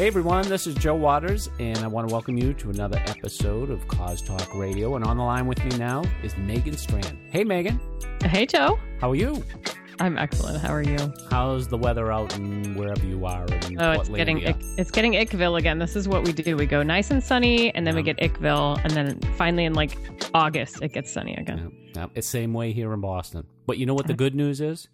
Hey everyone, this is Joe Waters, and I want to welcome you to another episode of Cause Talk Radio. And on the line with me now is Megan Strand. Hey Megan. Hey Joe. How are you? I'm excellent. How are you? How's the weather out in wherever you are? Oh, it's getting ick, it's getting Ickville again. This is what we do. We go nice and sunny, and then we get Ickville, and then finally in like August it gets sunny again. Yeah, yeah. It's same way here in Boston. But you know what the good news is?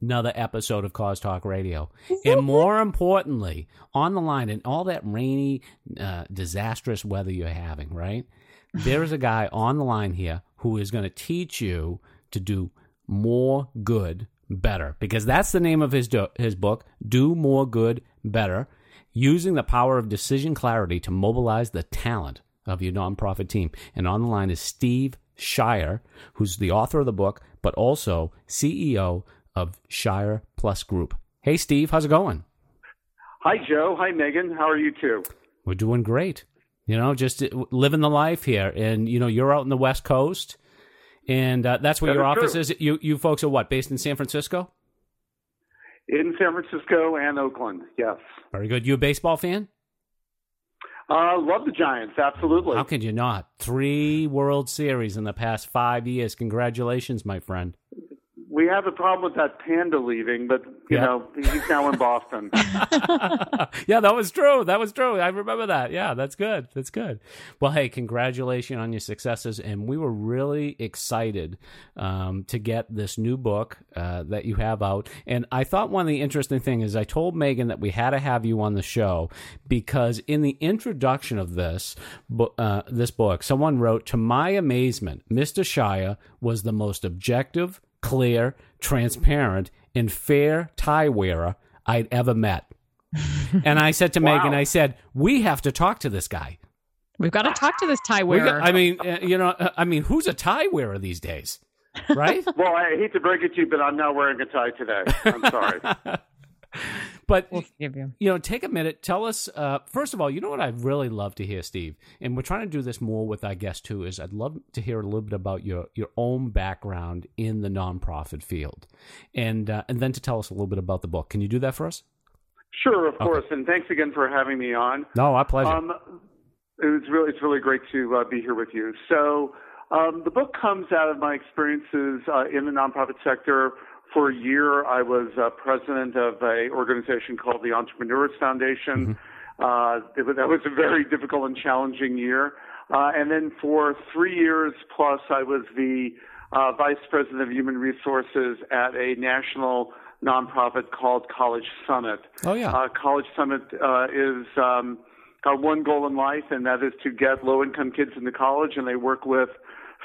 Another episode of Cause Talk Radio. and more importantly, on the line in all that rainy, uh, disastrous weather you're having, right? There is a guy on the line here who is going to teach you to do more good better because that's the name of his do- his book, Do More Good Better, using the power of decision clarity to mobilize the talent of your nonprofit team. And on the line is Steve Scheier, who's the author of the book, but also CEO of Scheier Plus Group. Hey, Steve, how's it going? Hi, Joe. Hi, Megan. How are you two? We're doing great. You know, just uh, living the life here. And, you know, you're out in the West Coast, and uh, that's where that your is office true. is. You, you folks are what, based in San Francisco? In San Francisco and Oakland, yes. Very good. You a baseball fan? Uh, love the Giants, absolutely. How could you not? Three World Series in the past five years. Congratulations, my friend. We have a problem with that panda leaving, but you Yeah. know he's now in Boston. yeah, that was true. That was true. I remember that. Yeah, that's good. That's good. Well, hey, congratulations on your successes, and we were really excited um, to get this new book uh, that you have out. And I thought one of the interesting things is I told Megan that we had to have you on the show because in the introduction of this uh, this book, someone wrote, "To my amazement, Mr. Scheier was the most objective." Clear, transparent, and fair tie wearer I'd ever met. and I said to Wow. Megan, I said, we have to talk to this guy. We've got to talk to this tie wearer. got- I mean, uh, you know, uh, I mean, who's a tie wearer these days, right? well, I hate to break it to you, but I'm not wearing a tie today. I'm sorry. but we'll give you. you know, take a minute. Tell us uh, first of all. You know what I'd really love to hear, Steve, and we're trying to do this more with our guests too. Is I'd love to hear a little bit about your your own background in the nonprofit field, and uh, and then to tell us a little bit about the book. Can you do that for us? Sure, of course, and thanks again for having me on. No, our pleasure. Um, it was really, it's really great to uh, be here with you. So, um, the book comes out of my experiences uh, in the nonprofit sector. For a year, I was uh, president of a organization called the Entrepreneurs Foundation. Uh, it was, that was a very difficult and challenging year. Uh, and then for three years plus, I was the uh, vice president of human resources at a national nonprofit called College Summit. oh yeah. Uh, College Summit uh, is um, got one goal in life, and that is to get low-income kids into college. And they work with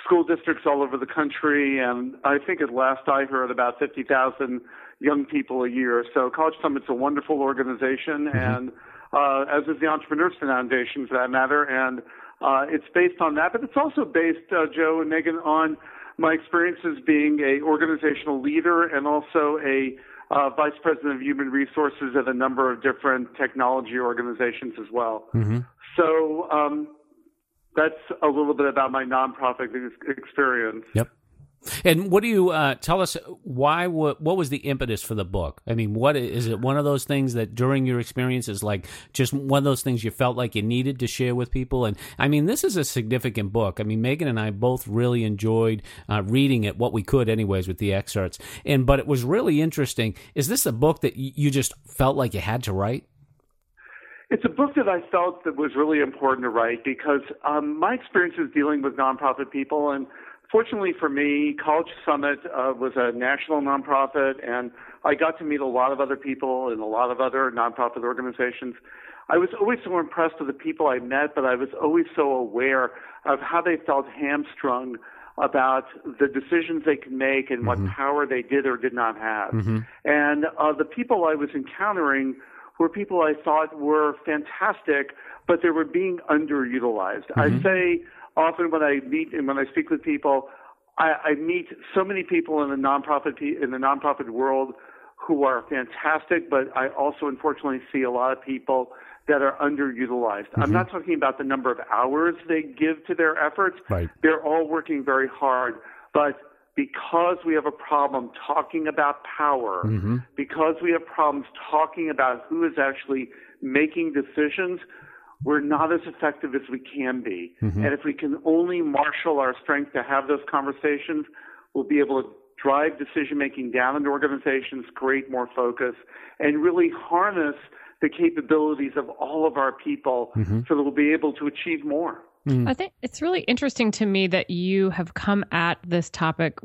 school districts all over the country. And I think at last I heard about 50,000 young people a year. So College Summit's a wonderful organization, and uh, as is the Entrepreneurs Foundation, for that matter. And uh, it's based on that, but it's also based, uh, Joe and Megan, on my experiences being a organizational leader and also a uh, vice president of human resources at a number of different technology organizations as well. mm-hmm. So um, that's a little bit about my nonprofit ex- experience. Yep. And what do you uh, tell us? Why? What, what was the impetus for the book? I mean, what is it? One of those things that during your experience is like just one of those things you felt like you needed to share with people. And I mean, this is a significant book. I mean, Megan and I both really enjoyed uh, reading it, what we could, anyways, with the excerpts. And but it was really interesting. Is this a book that you just felt like you had to write? It's a book that I felt that was really important to write because um, my experience is dealing with nonprofit people, and fortunately for me, College Summit uh, was a national nonprofit, and I got to meet a lot of other people in a lot of other nonprofit organizations. I was always so impressed with the people I met, but I was always so aware of how they felt hamstrung about the decisions they could make and what power they did or did not have. And uh, the people I was encountering were people I thought were fantastic, but they were being underutilized. I say often when I meet and when I speak with people, I, I meet so many people in the nonprofit in the nonprofit world who are fantastic, but I also unfortunately see a lot of people that are underutilized. Mm-hmm. I'm not talking about the number of hours they give to their efforts. Right. They're all working very hard, but because we have a problem talking about power, mm-hmm. because we have problems talking about who is actually making decisions, we're not as effective as we can be. Mm-hmm. And if we can only marshal our strength to have those conversations, we'll be able to drive decision making down in organizations, create more focus, and really harness the capabilities of all of our people mm-hmm. so that we'll be able to achieve more. Mm. I think it's really interesting to me that you have come at this topic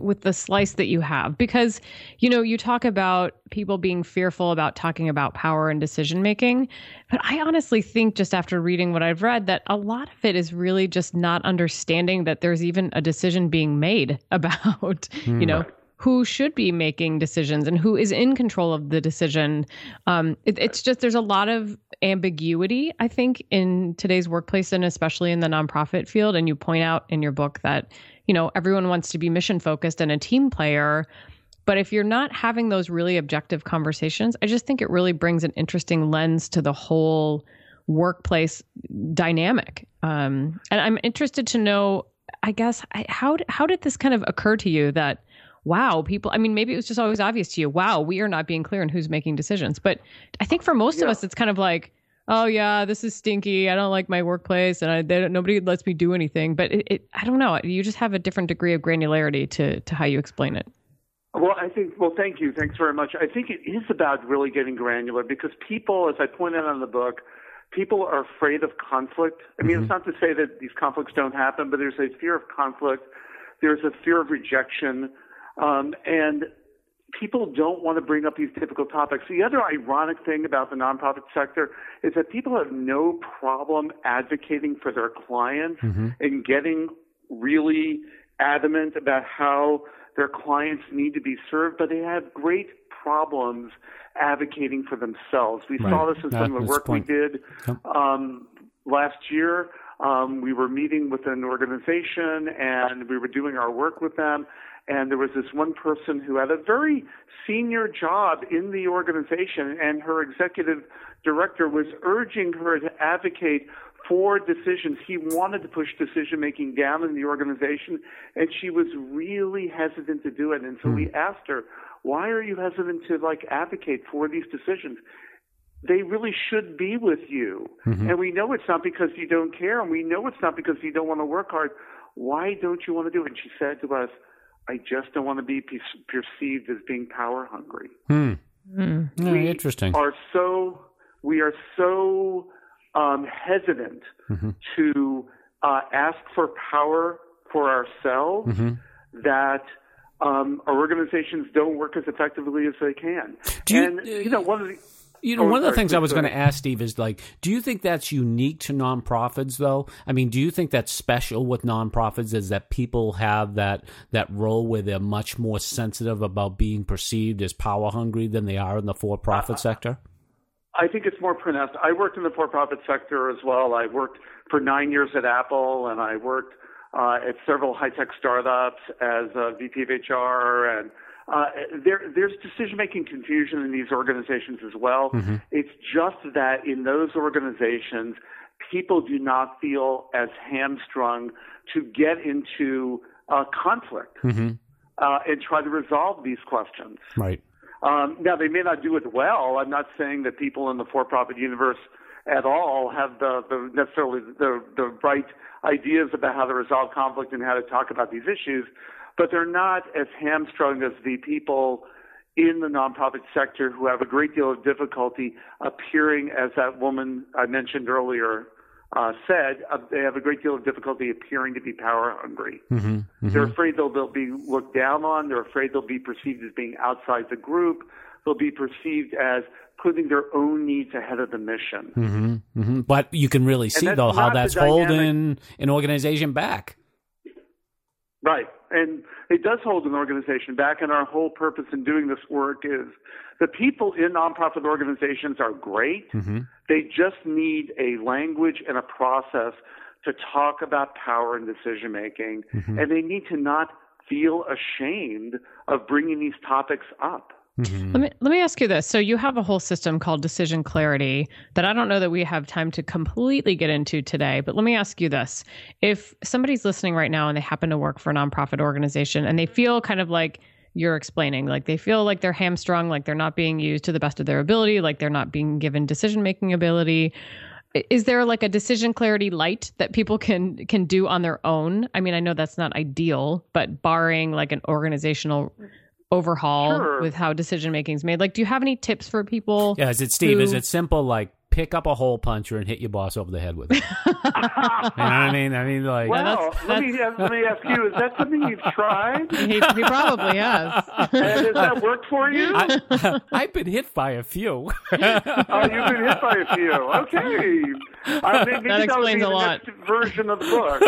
with the slice that you have because you know you talk about people being fearful about talking about power and decision making but i honestly think just after reading what i've read that a lot of it is really just not understanding that there's even a decision being made about mm. you know who should be making decisions and who is in control of the decision. Um, it, it's just there's a lot of ambiguity, I think, in today's workplace and especially in the nonprofit field. And you point out in your book that you know everyone wants to be mission focused and a team player. But if you're not having those really objective conversations, I just think it really brings an interesting lens to the whole workplace dynamic. Um, and I'm interested to know, I guess, how how did this kind of occur to you that wow, people, I mean, maybe it was just always obvious to you, wow, we are not being clear on who's making decisions. But I think for most yeah. of us, it's kind of like, oh yeah, this is stinky. I don't like my workplace, and I, they, nobody lets me do anything. But it, it, I don't know. You just have a different degree of granularity to to how you explain it. Well, I think. Well, thank you. Thanks very much. I think it is about really getting granular because people, as I point out in the book, people are afraid of conflict. I mean, mm-hmm. it's not to say that these conflicts don't happen, but there's a fear of conflict. There's a fear of rejection. Um, and people don't want to bring up these typical topics. The other ironic thing about the nonprofit sector is that people have no problem advocating for their clients mm-hmm. and getting really adamant about how their clients need to be served, but they have great problems advocating for themselves. We right. saw this in some of the work we did um, last year. Um, we were meeting with an organization and we were doing our work with them and there was this one person who had a very senior job in the organization and her executive director was urging her to advocate for decisions. He wanted to push decision making down in the organization and she was really hesitant to do it. And so we hmm. asked her, why are you hesitant to like advocate for these decisions? They really should be with you. Mm-hmm. And we know it's not because you don't care and we know it's not because you don't want to work hard. Why don't you want to do it? And she said to us, I just don't want to be perceived as being power hungry. Hmm. Mm. we interesting. Are so we are so um, hesitant mm-hmm. to uh, ask for power for ourselves mm-hmm. that um, our organizations don't work as effectively as they can. You, and you know, one of the you know, one of the things I was going to ask Steve is like, do you think that's unique to nonprofits, though? I mean, do you think that's special with nonprofits is that people have that that role where they're much more sensitive about being perceived as power hungry than they are in the for profit uh, sector? I think it's more pronounced. I worked in the for profit sector as well. I worked for nine years at Apple, and I worked uh, at several high tech startups as a VP of HR and uh, there, there's decision-making confusion in these organizations as well. Mm-hmm. It's just that in those organizations, people do not feel as hamstrung to get into uh, conflict mm-hmm. uh, and try to resolve these questions. Right. Um, now, they may not do it well. I'm not saying that people in the for-profit universe at all have the, the necessarily the, the right ideas about how to resolve conflict and how to talk about these issues but they're not as hamstrung as the people in the nonprofit sector who have a great deal of difficulty appearing, as that woman I mentioned earlier uh, said, uh, they have a great deal of difficulty appearing to be power hungry. Mm-hmm, mm-hmm. They're afraid they'll, they'll be looked down on. They're afraid they'll be perceived as being outside the group. They'll be perceived as putting their own needs ahead of the mission. Mm-hmm, mm-hmm. but you can really see, though, how that's holding an organization back. Right. And it does hold an organization back, and our whole purpose in doing this work is the people in nonprofit organizations are great. Mm-hmm. They just need a language and a process to talk about power and decision making, Mm-hmm. and they need to not feel ashamed of bringing these topics up. Mm-hmm. Let me let me ask you this. So you have a whole system called decision clarity that I don't know that we have time to completely get into today, but let me ask you this. If somebody's listening right now and they happen to work for a nonprofit organization and they feel kind of like you're explaining, like they feel like they're hamstrung, like they're not being used to the best of their ability, like they're not being given decision making ability, is there like a decision clarity light that people can can do on their own i mean i know that's not ideal but barring like an organizational overhaul Sure. with how decision making is made like do you have any tips for people Yeah, is it Steve? Is it simple like pick up a hole puncher and hit your boss over the head with it? you know what I mean? I mean, like, Well, that's- let me let me ask you: Is that something you've tried? he, he probably has And has that worked for you? I, I've been hit by a few. Oh, you've been hit by a few. Okay. Uh, maybe That that would be explains a the lot. next version of the book.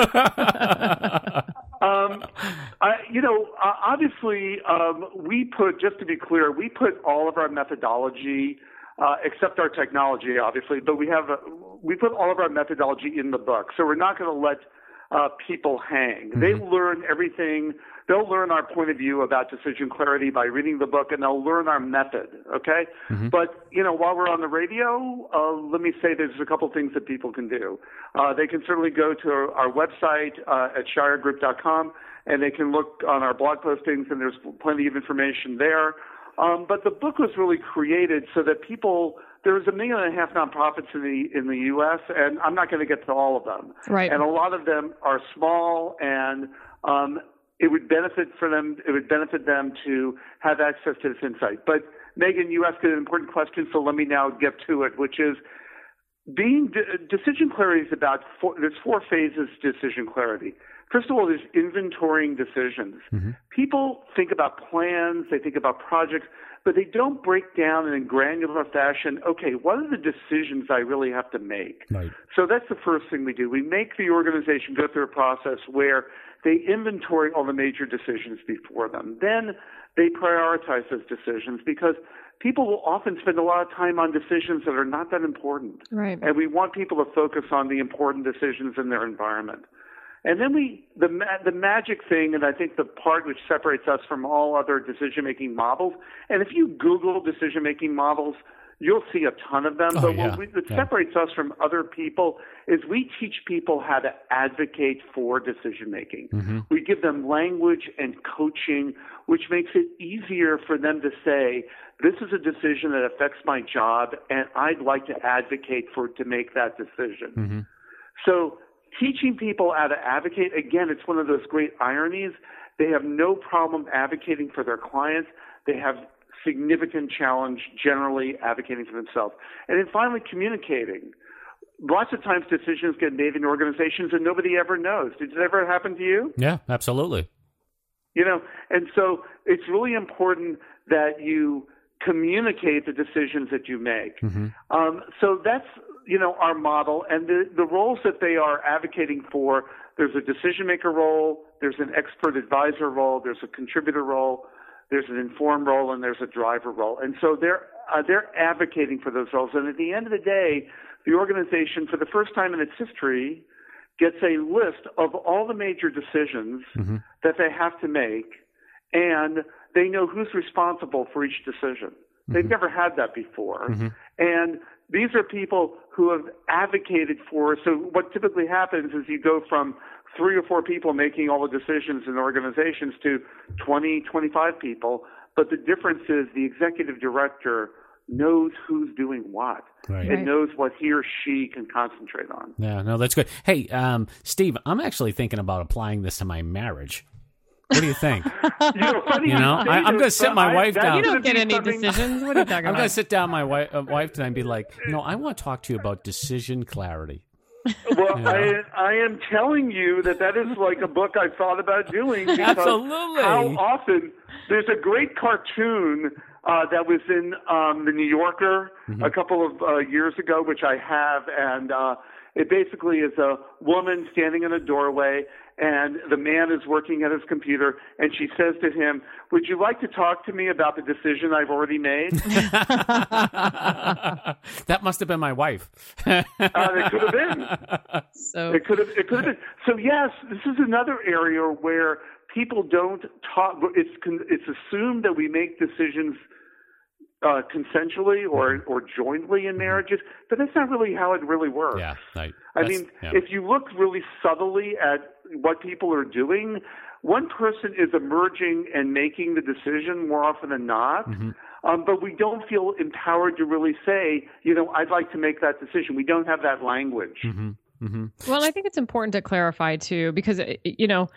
Um, I, you know, uh, obviously, um, we put, just to be clear, we put all of our methodology, uh, except our technology, obviously, but we have, a, we put all of our methodology in the book. So we're not going to let uh, people hang. They learn everything. They'll learn our point of view about decision clarity by reading the book, and they'll learn our method. Okay, but you know, while we're on the radio, uh, let me say there's a couple things that people can do. Uh, they can certainly go to our website uh, at scheiergroup.com, and they can look on our blog postings, and there's plenty of information there. Um, but the book was really created so that people. There's a million and a half nonprofits in the in the U.S., and I'm not going to get to all of them. Right. And a lot of them are small, and um, it would benefit for them. It would benefit them to have access to this insight. But Megan, you asked an important question, so let me now get to it, which is being de- decision clarity is about four, there's four phases to decision clarity. First of all, there's inventorying decisions. Mm-hmm. People think about plans, they think about projects, but they don't break down in a granular fashion. Okay, what are the decisions I really have to make? Right. So that's the first thing we do. We make the organization go through a process where they inventory all the major decisions before them. Then they prioritize those decisions because people will often spend a lot of time on decisions that are not that important. right And we want people to focus on the important decisions in their environment. And then we, the, ma- the magic thing, and I think the part which separates us from all other decision making models, and if you Google decision making models, you'll see a ton of them. Oh, but yeah. what, we, what Yeah. separates us from other people is we teach people how to advocate for decision making. Mm-hmm. We give them language and coaching, which makes it easier for them to say, this is a decision that affects my job, and I'd like to advocate for to make that decision. Mm-hmm. So teaching people how to advocate, again, it's one of those great ironies. They have no problem advocating for their clients. They have significant challenge generally advocating for themselves. And then finally, communicating. Lots of times decisions get made in organizations and nobody ever knows. Did it ever happen to you? Yeah, absolutely. You know, and so it's really important that you communicate the decisions that you make. Um, so that's you know our model, and the the roles that they are advocating for. There's a decision maker role, there's an expert advisor role, there's a contributor role, there's an informed role, and there's a driver role. And so they're uh, they're advocating for those roles. And at the end of the day, the organization, for the first time in its history, gets a list of all the major decisions mm-hmm. that they have to make, and they know who's responsible for each decision. They've mm-hmm. never had that before. Mm-hmm. And these are people who have advocated for. So, what typically happens is you go from three or four people making all the decisions in organizations to 20, 25 people. But the difference is the executive director knows who's doing what Right. and knows what he or she can concentrate on. Yeah, no, that's good. Hey, um, Steve, I'm actually thinking about applying this to my marriage. What do you think? You know, funny You know, I- I'm gonna sit my I- wife down. you don't get any something- decisions what are you talking about? I'm going to sit down my wife, uh, wife tonight and be like, you know, I want to talk to you about decision clarity. Well, know? I I am telling you that that is like a book I've thought about doing. Because Absolutely. How often there's a great cartoon uh, that was in um, the New Yorker mm-hmm. a couple of uh, years ago, which I have, and uh, it basically is a woman standing in a doorway, and the man is working at his computer, and she says to him, "Would you like to talk to me about the decision I've already made?" that must have been my wife. uh, it could have been. So it could have. It could have been. So yes, this is another area where people don't talk. It's it's assumed that we make decisions uh, consensually or or jointly in marriages, but that's not really how it really works. Yeah, I, I mean, yeah. if you look really subtly at what people are doing, one person is emerging and making the decision more often than not. Mm-hmm. Um, but we don't feel empowered to really say, you know, I'd like to make that decision. We don't have that language. Mm-hmm. Mm-hmm. Well, I think it's important to clarify too, because you know,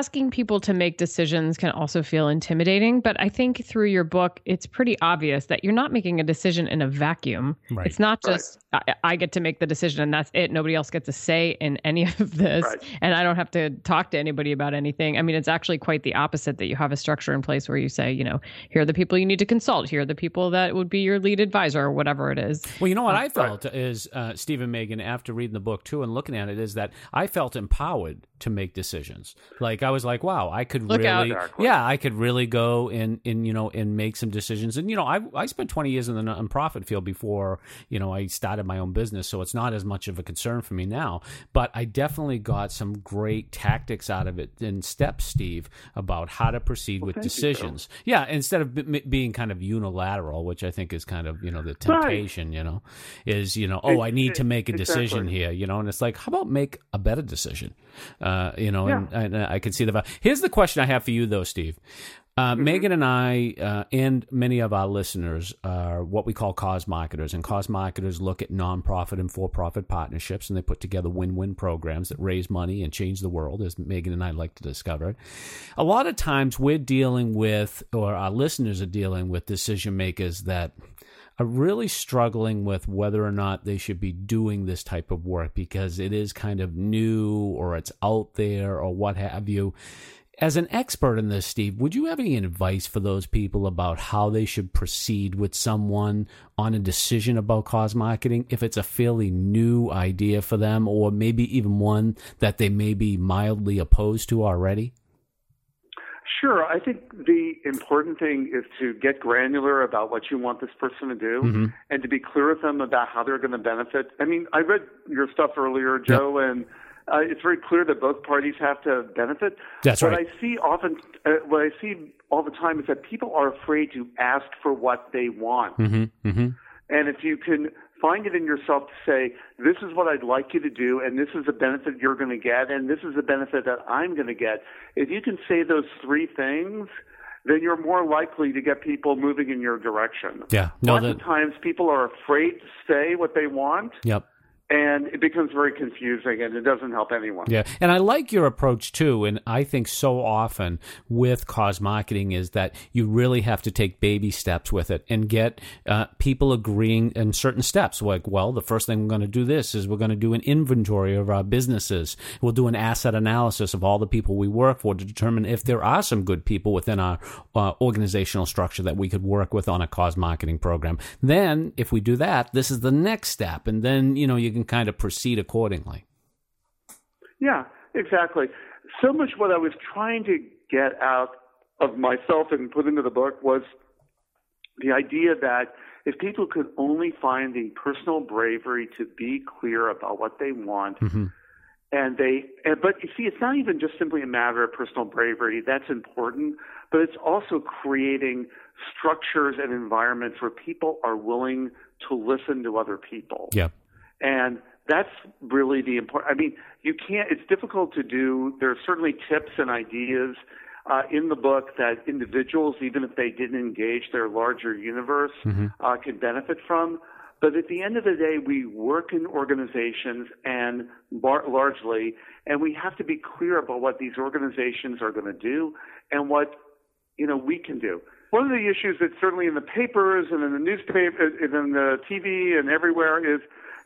asking people to make decisions can also feel intimidating but i think through your book it's pretty obvious that you're not making a decision in a vacuum. Right. it's not just right. I, I, get to make the decision and that's it. Nobody else gets a say in any of this right. and i don't have to talk to anybody about anything. I mean it's actually quite the opposite that you have a structure in place where you say you know here are the people you need to consult. Here are the people that would be your lead advisor or whatever it is. Well you know what uh, i felt is uh, stephen megan after reading the book too and looking at it is that i felt empowered to make decisions. Like I was like, wow, I could Look really, yeah, I could really go and and you know and make some decisions. And you know, I I spent twenty years in the nonprofit field before you know I started my own business, so it's not as much of a concern for me now. But I definitely got some great tactics out of it and steps, Steve, about how to proceed well, with decisions. You, yeah, instead of b- being kind of unilateral, which I think is kind of you know the temptation. Right. You know, is you know, oh, it, I need it, to make a decision here. You know, and it's like, how about make a better decision? Uh, you know, yeah. and, and I can see the value. Here's the question I have for you, though, Steve. Uh, mm-hmm. Megan and I, uh, and many of our listeners, are what we call cause marketers. And cause marketers look at nonprofit and for profit partnerships and they put together win win programs that raise money and change the world, as Megan and I like to discover it. A lot of times we're dealing with, or our listeners are dealing with decision makers that are really struggling with whether or not they should be doing this type of work because it is kind of new or it's out there or what have you. As an expert in this, Steve, would you have any advice for those people about how they should proceed with someone on a decision about cause marketing if it's a fairly new idea for them or maybe even one that they may be mildly opposed to already? Sure. I think the important thing is to get granular about what you want this person to do mm-hmm. and to be clear with them about how they're going to benefit. I mean, I read your stuff earlier, Joe, yep. and uh, it's very clear that both parties have to benefit. That's what right. I see often, uh, what I see all the time is that people are afraid to ask for what they want. Mm-hmm. Mm-hmm. And if you can find it in yourself to say, this is what I'd like you to do, and this is the benefit you're going to get, and this is the benefit that I'm going to get. If you can say those three things, then you're more likely to get people moving in your direction. Yeah. No, Lots that... of times people are afraid to say what they want. Yep and it becomes very confusing and it doesn't help anyone. Yeah. And I like your approach too. And I think so often with cause marketing is that you really have to take baby steps with it and get uh, people agreeing in certain steps. Like, well, the first thing we're going to do this is we're going to do an inventory of our businesses. We'll do an asset analysis of all the people we work for to determine if there are some good people within our uh, organizational structure that we could work with on a cause marketing program. Then, if we do that, this is the next step. And then, you know, you can can kind of proceed accordingly. Yeah, exactly. So much what I was trying to get out of myself and put into the book was the idea that if people could only find the personal bravery to be clear about what they want, mm-hmm. and they, and, but you see, it's not even just simply a matter of personal bravery. That's important, but it's also creating structures and environments where people are willing to listen to other people. Yeah. And that's really the important. I mean, you can't. It's difficult to do. There are certainly tips and ideas uh, in the book that individuals, even if they didn't engage their larger universe, mm-hmm. uh, can benefit from. But at the end of the day, we work in organizations and bar- largely, and we have to be clear about what these organizations are going to do and what you know we can do. One of the issues that's certainly in the papers and in the newspaper and in the TV and everywhere is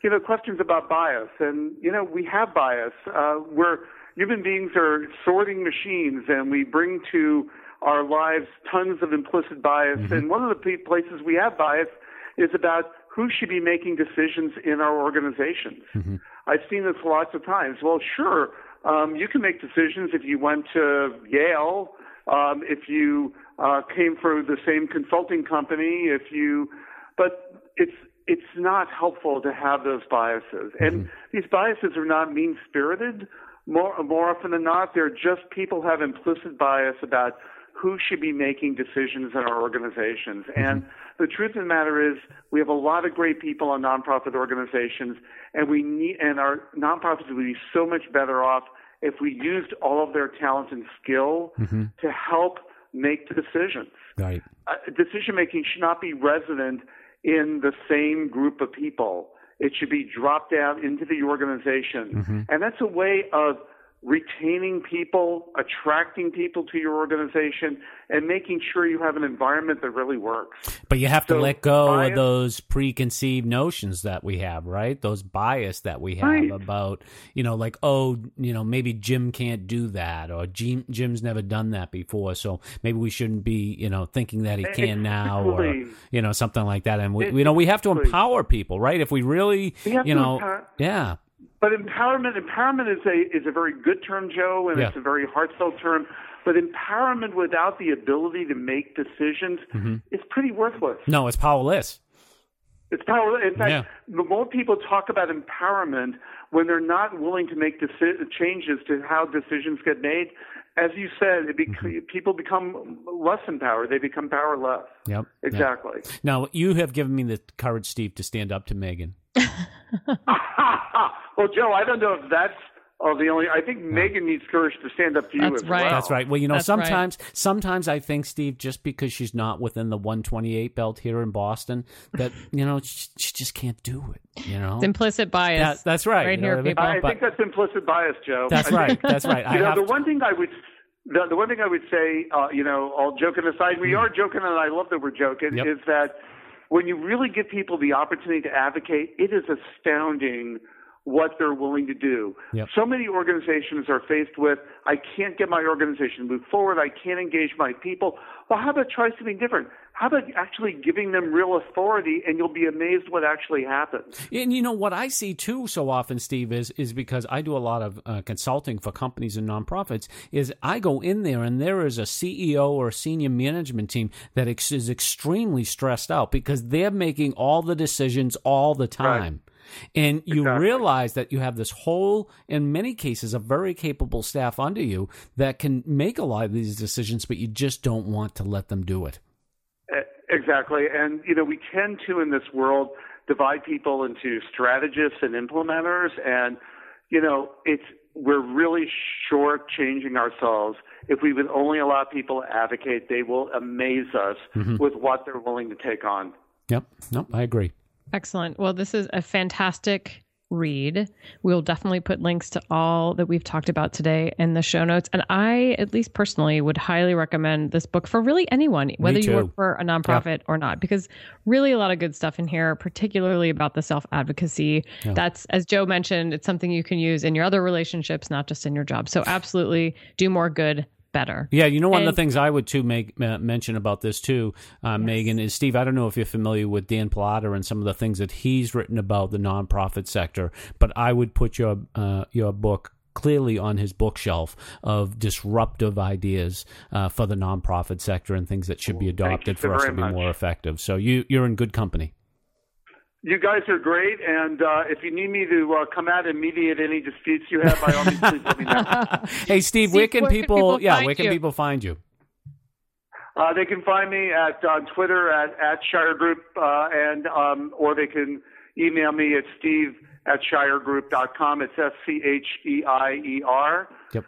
you know, questions about bias. And, you know, we have bias. Uh, we're human beings are sorting machines, and we bring to our lives tons of implicit bias, Mm-hmm. and one of the places we have bias is about who should be making decisions in our organizations. Mm-hmm. I've seen this lots of times. Well, sure, um, you can make decisions if you went to Yale, um, if you uh, came from the same consulting company, if you, but it's it's not helpful to have those biases. And mm-hmm. these biases are not mean spirited. More more often than not, they're just people have implicit bias about who should be making decisions in our organizations. Mm-hmm. And the truth of the matter is, we have a lot of great people in nonprofit organizations, and we need and our nonprofits would be so much better off if we used all of their talent and skill mm-hmm. to help make the decisions. Right. Uh, decision making should not be resident in the same group of people. It should be dropped down into the organization. Mm-hmm. And that's a way of retaining people, attracting people to your organization, and making sure you have an environment that really works. But you have to let go bias- of those preconceived notions that we have, right? Those bias that we have Right. about, you know, like, oh, you know, maybe Jim can't do that, or Jim, Jim's never done that before, so maybe we shouldn't be, you know, thinking that he can now, or you know, something like that. And we, you know, we have to empower people, right? If we really, We you know, empower- yeah, But empowerment, empowerment is a is a very good term, Joe, and Yeah. it's a very heartfelt term. But empowerment without the ability to make decisions Mm-hmm. is pretty worthless. no, it's powerless. It's powerless. In fact, Yeah. the more people talk about empowerment when they're not willing to make deci- changes to how decisions get made, as you said, it bec- Mm-hmm. people become less empowered. They become powerless. Yep. yeah. Exactly. Now you have given me the courage, Steve, to stand up to Megan. well, Joe, I don't know if that's oh, the only. I think Megan needs courage to stand up to you That's as right. well. That's right. Well, you know, That's right. sometimes sometimes I think Steve, just because she's not within the 128 belt here in Boston, that you know she, she just can't do it. You know, It's implicit bias. Yeah, that's right. Right You here, what I mean? people. I But- think that's implicit bias, Joe. that's right. That's right. I you know, the to- one thing I would, the, the one thing I would say, uh, you know, all joking aside, we are joking, and I love that we're joking. Yep. is that when you really give people the opportunity to advocate, it is astounding what they're willing to do. Yep. So many organizations are faced with, I can't get my organization to move forward, I can't engage my people. Well, how about try something different? How about actually giving them real authority, and you'll be amazed what actually happens. And you know what I see too so often, Steve, is is because I do a lot of uh, consulting for companies and nonprofits. Is I go in there and there is a CEO or a senior management team that ex- is extremely stressed out because they're making all the decisions all the time. And you Exactly. realize that you have this whole, in many cases, a very capable staff under you that can make a lot of these decisions, but you just don't want to let them do it. Exactly. And, you know, we tend to, in this world, divide people into strategists and implementers. And, you know, it's, we're really short changing ourselves. If we would only allow people to advocate, they will amaze us mm-hmm. with what they're willing to take on. Yep. Nope. I agree. Excellent. Well, this is a fantastic read. We'll definitely put links to all that we've talked about today in the show notes. And I, at least personally, would highly recommend this book for really anyone, whether you work for a nonprofit or not, because really a lot of good stuff in here, particularly about the self advocacy. That's, as Joe mentioned, it's something you can use in your other relationships, not just in your job. So absolutely do more good better. Yeah, you know, one of the things I would too make uh, mention about this too, uh, Megan, is Steve. I don't know if you're familiar with Dan Pallotta and some of the things that he's written about the nonprofit sector, but I would put your uh, your book clearly on his bookshelf of disruptive ideas uh, for the nonprofit sector and things that should be adopted so for us to be much. more effective. So you you're in good company. You guys are great, and uh, if you need me to uh, come out and mediate any disputes you have, by all means, please let me know. Hey, Steve, Steve, where can where can people? people yeah, find where can you? people find you? Uh, they can find me at on Twitter at, at Scheier Group, uh, and um, or they can email me at Steve at ScheierGroup.com. It's S C H E I E R. Yep.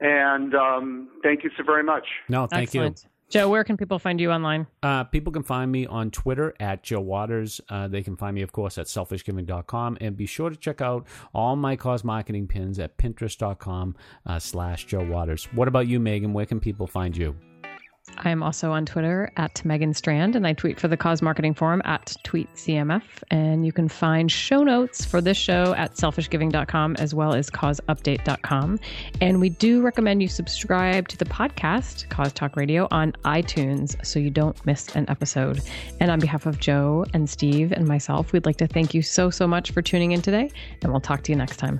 And um, thank you so very much. No, thank you. Joe, where can people find you online? Uh, people can find me on Twitter at Joe Waters. Uh, they can find me, of course, at selfishgiving.com. And be sure to check out all my cause marketing pins at pinterest.com uh, slash Joe Waters. What about you, Megan? Where can people find you? I am also on Twitter at Megan Strand, and I tweet for the Cause Marketing Forum at TweetCMF. And you can find show notes for this show at selfishgiving.com as well as causeupdate.com. And we do recommend you subscribe to the podcast, Cause Talk Radio, on iTunes so you don't miss an episode. And on behalf of Joe and Steve and myself, we'd like to thank you so, so much for tuning in today, and we'll talk to you next time.